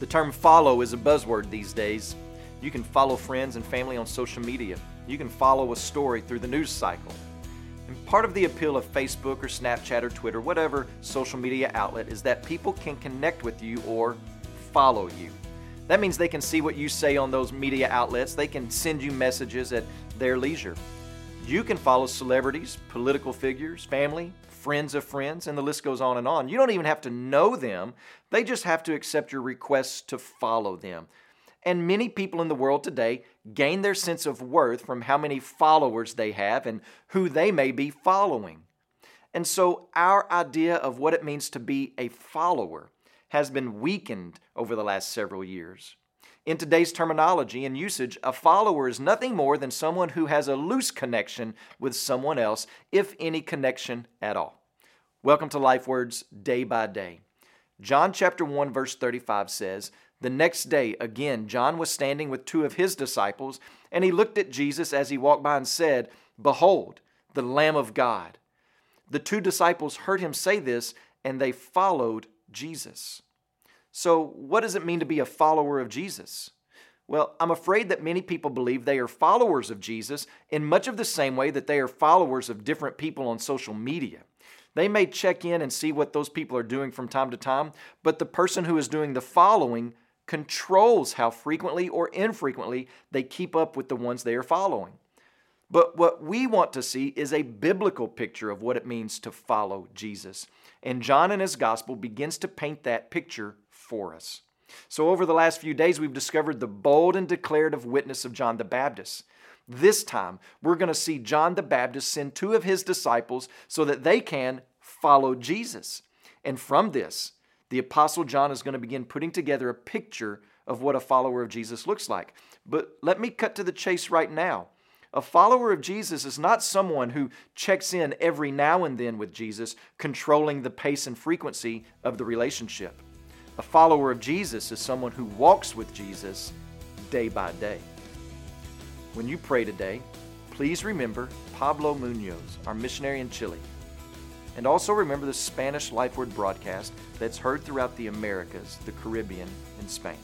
The term follow is a buzzword these days. You can follow friends and family on social media. You can follow a story through the news cycle. And part of the appeal of Facebook or Snapchat or Twitter, whatever social media outlet, is that people can connect with you or follow you. That means they can see what you say on those media outlets, they can send you messages at their leisure. You can follow celebrities, political figures, family, friends of friends, and the list goes on and on. You don't even have to know them, they just have to accept your requests to follow them. And many people in the world today gain their sense of worth from how many followers they have and who they may be following. And so, our idea of what it means to be a follower has been weakened over the last several years. In today's terminology and usage, a follower is nothing more than someone who has a loose connection with someone else, if any connection at all. Welcome to Life Words Day by Day. John chapter 1 verse 35 says, "The next day again John was standing with two of his disciples, and he looked at Jesus as he walked by and said, Behold, the Lamb of God." The two disciples heard him say this, and they followed Jesus. So, what does it mean to be a follower of Jesus? Well, I'm afraid that many people believe they are followers of Jesus in much of the same way that they are followers of different people on social media. They may check in and see what those people are doing from time to time, but the person who is doing the following controls how frequently or infrequently they keep up with the ones they are following. But what we want to see is a biblical picture of what it means to follow Jesus. And John in his gospel begins to paint that picture for us. So, over the last few days, we've discovered the bold and declarative witness of John the Baptist. This time, we're going to see John the Baptist send two of his disciples so that they can follow Jesus. And from this, the Apostle John is going to begin putting together a picture of what a follower of Jesus looks like. But let me cut to the chase right now. A follower of Jesus is not someone who checks in every now and then with Jesus, controlling the pace and frequency of the relationship. A follower of Jesus is someone who walks with Jesus day by day. When you pray today, please remember Pablo Munoz, our missionary in Chile. And also remember the Spanish Life Word broadcast that's heard throughout the Americas, the Caribbean, and Spain.